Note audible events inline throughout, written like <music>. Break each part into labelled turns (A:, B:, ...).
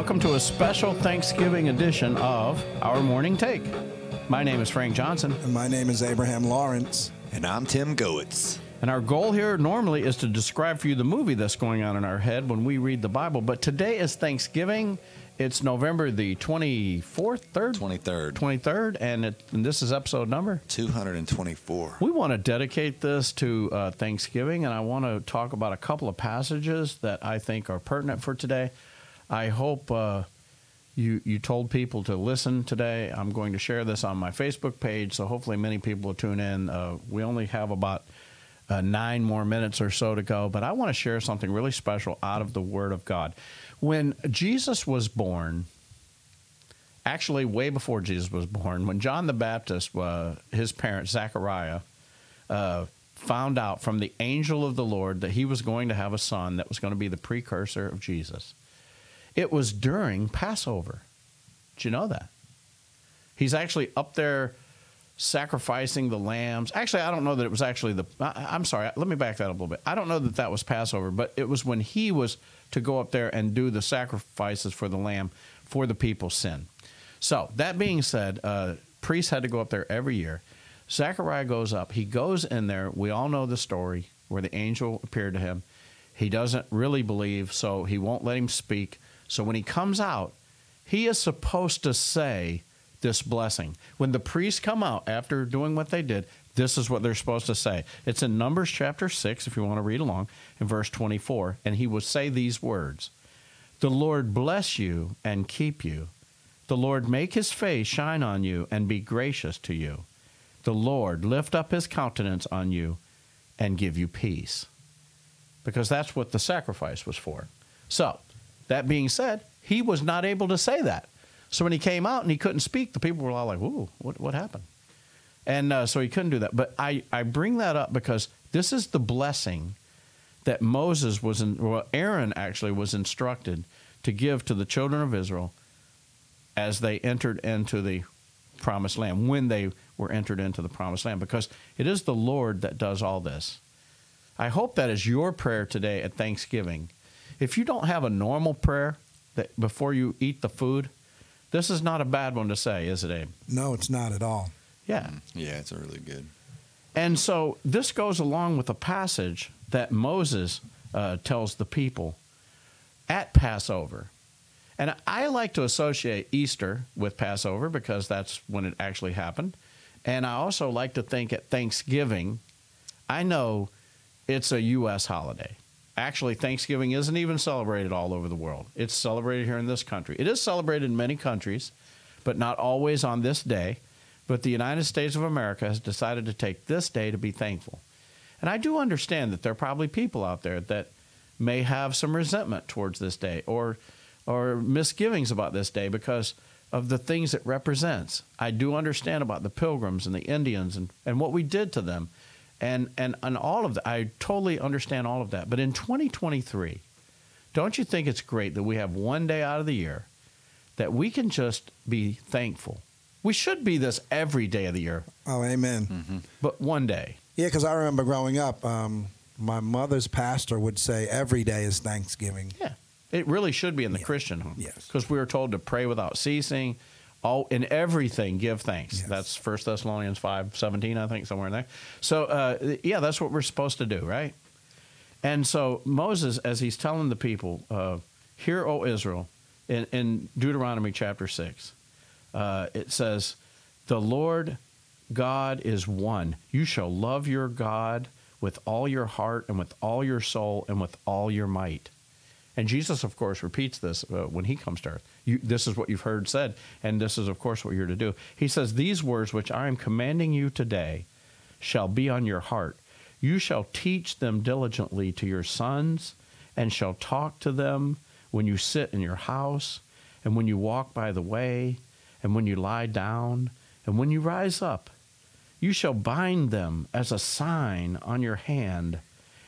A: welcome to a special Thanksgiving edition of Our Morning Take. My name is Frank Johnson,
B: And my name is Abraham Lawrence.
C: And I'm Tim Goetz.
A: and our goal here normally is to describe for you the movie that's going on in our head when we read the Bible. But today is Thanksgiving. It's November the 24th, 3rd?
C: 23rd.
A: 23rd, and, it, and this is episode number.
C: 224.
A: We want to dedicate this to uh, Thanksgiving, and I want to talk about a couple of passages that I think are pertinent for today. I hope uh, you you told people to listen today. I'm going to share this on my Facebook page, so hopefully many people will tune in. Uh, we only have about uh, nine more minutes or so to go, but I want to share something really special out of the Word of God. When Jesus was born, actually way before Jesus was born, when John the Baptist, uh, his parent Zechariah, uh, found out from the angel of the Lord that he was going to have a son that was going to be the precursor of Jesus. It was during Passover. Did you know that? He's actually up there sacrificing the lambs. Actually, I don't know that it was actually the. I, I'm sorry. Let me back that up a little bit. I don't know that that was Passover, but it was when he was to go up there and do the sacrifices for the lamb for the people's sin. So that being said, uh, priests had to go up there every year. Zechariah goes up. He goes in there. We all know the story where the angel appeared to him. He doesn't really believe, so he won't let him speak. So when he comes out, he is supposed to say this blessing. When the priests come out after doing what they did, this is what they're supposed to say. It's in Numbers chapter 6, if you want to read along, in verse 24. And he will say these words The Lord bless you and keep you. The Lord make his face shine on you and be gracious to you. The Lord lift up his countenance on you and give you peace. Because that's what the sacrifice was for. So, that being said, he was not able to say that. So when he came out and he couldn't speak, the people were all like, "Ooh, what what happened?" And uh, so he couldn't do that. But I I bring that up because this is the blessing that Moses was in, well, Aaron actually was instructed to give to the children of Israel as they entered into the promised land, when they were entered into the promised land, because it is the Lord that does all this. I hope that is your prayer today at Thanksgiving. If you don't have a normal prayer that before you eat the food, this is not a bad one to say, is it, Abe?
B: No, it's not at all.
A: Yeah.
C: Yeah, it's really good.
A: And so this goes along with a passage that Moses uh, tells the people at Passover. And I like to associate Easter with Passover because that's when it actually happened. And I also like to think at Thanksgiving, I know it's a U.S. holiday. Actually, Thanksgiving isn't even celebrated all over the world. It's celebrated here in this country. It is celebrated in many countries, but not always on this day. But the United States of America has decided to take this day to be thankful. And I do understand that there are probably people out there that may have some resentment towards this day or or misgivings about this day because of the things it represents. I do understand about the pilgrims and the Indians and, and what we did to them and, and, and all of that. I totally understand all of that. But in 2023, don't you think it's great that we have one day out of the year that we can just be thankful? We should be this every day of the year,
B: Oh, amen.
A: but one day.
B: Yeah, because I remember growing up, um, my mother's pastor would say every day is Thanksgiving.
A: Yeah. It really should be in the
B: Yeah.
A: Christian home.
B: Yes.
A: Because we are told to pray without ceasing. All in everything give thanks.
B: Yes.
A: That's First Thessalonians five seventeen, I think, somewhere in there. So uh, yeah, that's what we're supposed to do, right? And so Moses, as he's telling the people, uh, "Hear, O Israel," in, in Deuteronomy chapter six, uh, it says, "The Lord God is one. You shall love your God with all your heart and with all your soul and with all your might." And Jesus, of course, repeats this uh, when he comes to earth. You, this is what you've heard said, and this is, of course, what you're to do. He says, These words which I am commanding you today shall be on your heart. You shall teach them diligently to your sons, and shall talk to them when you sit in your house, and when you walk by the way, and when you lie down, and when you rise up. You shall bind them as a sign on your hand,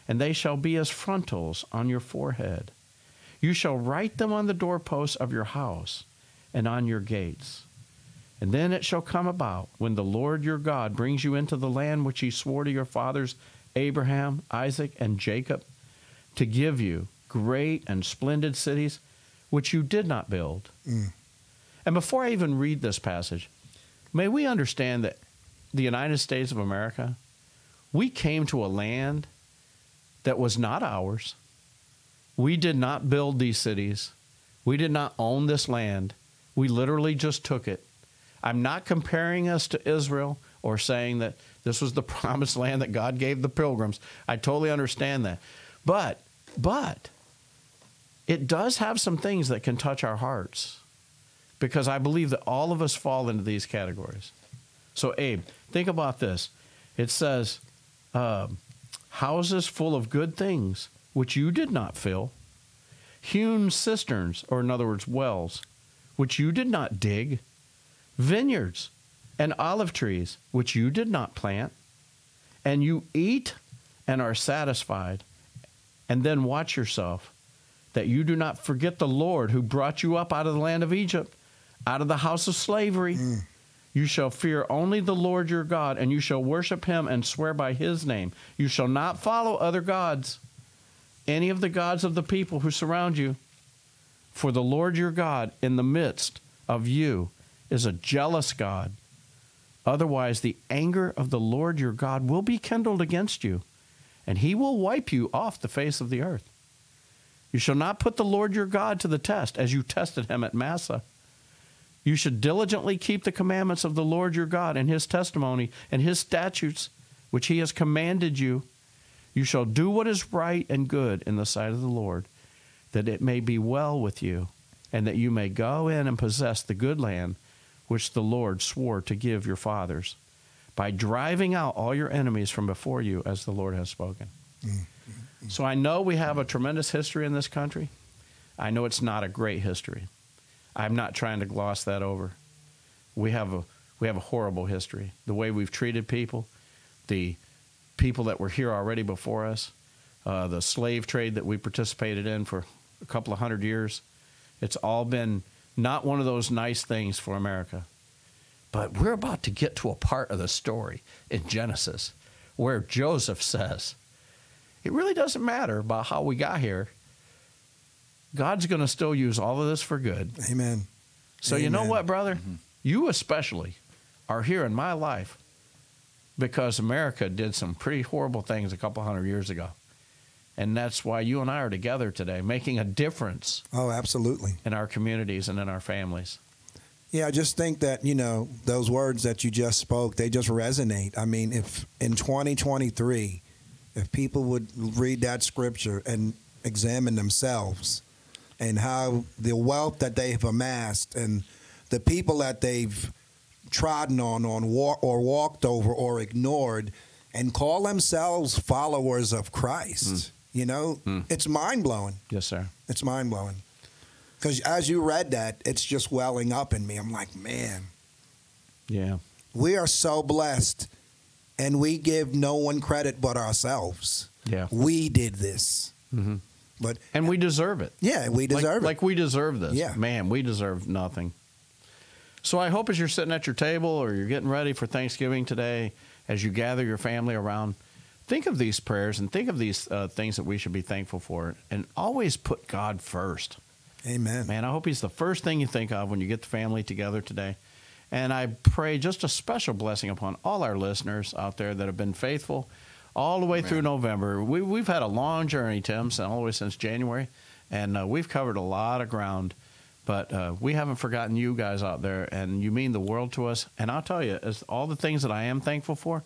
A: and they shall be as frontals on your forehead. You shall write them on the doorposts of your house and on your gates. And then it shall come about when the Lord your God brings you into the land which he swore to your fathers, Abraham, Isaac, and Jacob, to give you great and splendid cities, which you did not build.
B: Mm.
A: And before I even read this passage, may we understand that the United States of America, we came to a land that was not ours. We did not build these cities. We did not own this land. We literally just took it. I'm not comparing us to Israel or saying that this was the <laughs> promised land that God gave the pilgrims. I totally understand that. But, but, it does have some things that can touch our hearts because I believe that all of us fall into these categories. So, Abe, think about this. It says, um, houses full of good things which you did not fill, hewn cisterns, or in other words, wells, which you did not dig, vineyards and olive trees, which you did not plant, and you eat and are satisfied. And then watch yourself that you do not forget the Lord who brought you up out of the land of Egypt, out of the house of slavery. Mm. You shall fear only the Lord your God, and you shall worship him and swear by his name. You shall not follow other gods, any of the gods of the people who surround you. For the Lord your God in the midst of you is a jealous God. Otherwise, the anger of the Lord your God will be kindled against you, and he will wipe you off the face of the earth. You shall not put the Lord your God to the test as you tested him at Massah. You should diligently keep the commandments of the Lord your God and his testimony and his statutes, which he has commanded you. You shall do what is right and good in the sight of the Lord, that it may be well with you, and that you may go in and possess the good land which the Lord swore to give your fathers, by driving out all your enemies from before you, as the Lord has spoken. Mm-hmm. So I know we have a tremendous history in this country. I know it's not a great history. I'm not trying to gloss that over. We have a we have a horrible history. The way we've treated people, the people that were here already before us, uh, the slave trade that we participated in for a couple of hundred years. It's all been not one of those nice things for America. But we're about to get to a part of the story in Genesis where Joseph says, it really doesn't matter about how we got here. God's going to still use all of this for good.
B: Amen.
A: So you know what, brother? You especially are here in my life because America did some pretty horrible things a couple hundred years ago. And that's why you and I are together today, making a difference
B: Oh, absolutely.
A: in our communities and in our families.
B: Yeah, I just think that, you know, those words that you just spoke, they just resonate. I mean, if in 2023, if people would read that scripture and examine themselves and how the wealth that they've amassed and the people that they've trodden on, on wa- or walked over or ignored and call themselves followers of Christ, you know, it's mind blowing.
A: Yes, sir.
B: It's mind blowing. Because as you read that, it's just welling up in me. I'm like, man,
A: Yeah.
B: we are so blessed, and we give no one credit but ourselves.
A: Yeah.
B: We did this,
A: hmm
B: but
A: And we deserve it.
B: yeah, we
A: like,
B: deserve it.
A: Like we deserve this.
B: Yeah.
A: Man, we deserve nothing. So I hope as you're sitting at your table or you're getting ready for Thanksgiving today, as you gather your family around, think of these prayers and think of these uh, things that we should be thankful for, and always put God first.
B: Amen.
A: Man, I hope He's the first thing you think of when you get the family together today. And I pray just a special blessing upon all our listeners out there that have been faithful all the way through November. We, we've had a long journey, Tim, so all the way since January, and uh, we've covered a lot of ground. But uh, we haven't forgotten you guys out there, and you mean the world to us. And I'll tell you, as all the things that I am thankful for,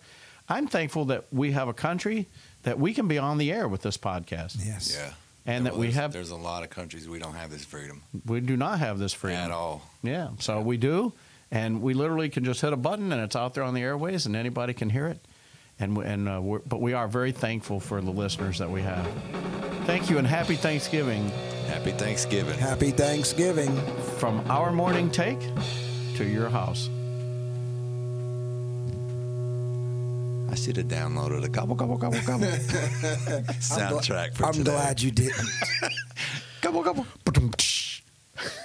A: I'm thankful that we have a country that we can be on the air with this podcast,
B: Yes.
C: Yeah.
A: and
C: Well,
A: that we have.
C: There's a lot of countries we don't have this freedom
A: We do not have this freedom
C: at all.
A: Yeah, so we do, and we literally can just hit a button and it's out there on the airways, and anybody can hear it. And we- and uh, we're, but we are very thankful for the listeners that we have. Thank you and happy Thanksgiving
C: Happy Thanksgiving.
B: Happy Thanksgiving.
A: from our morning take to your house.
C: I should have downloaded a gobble gobble gobble gobble <laughs> soundtrack for
B: I'm
C: today.
B: glad you didn't. <laughs>
C: Gobble gobble. <laughs>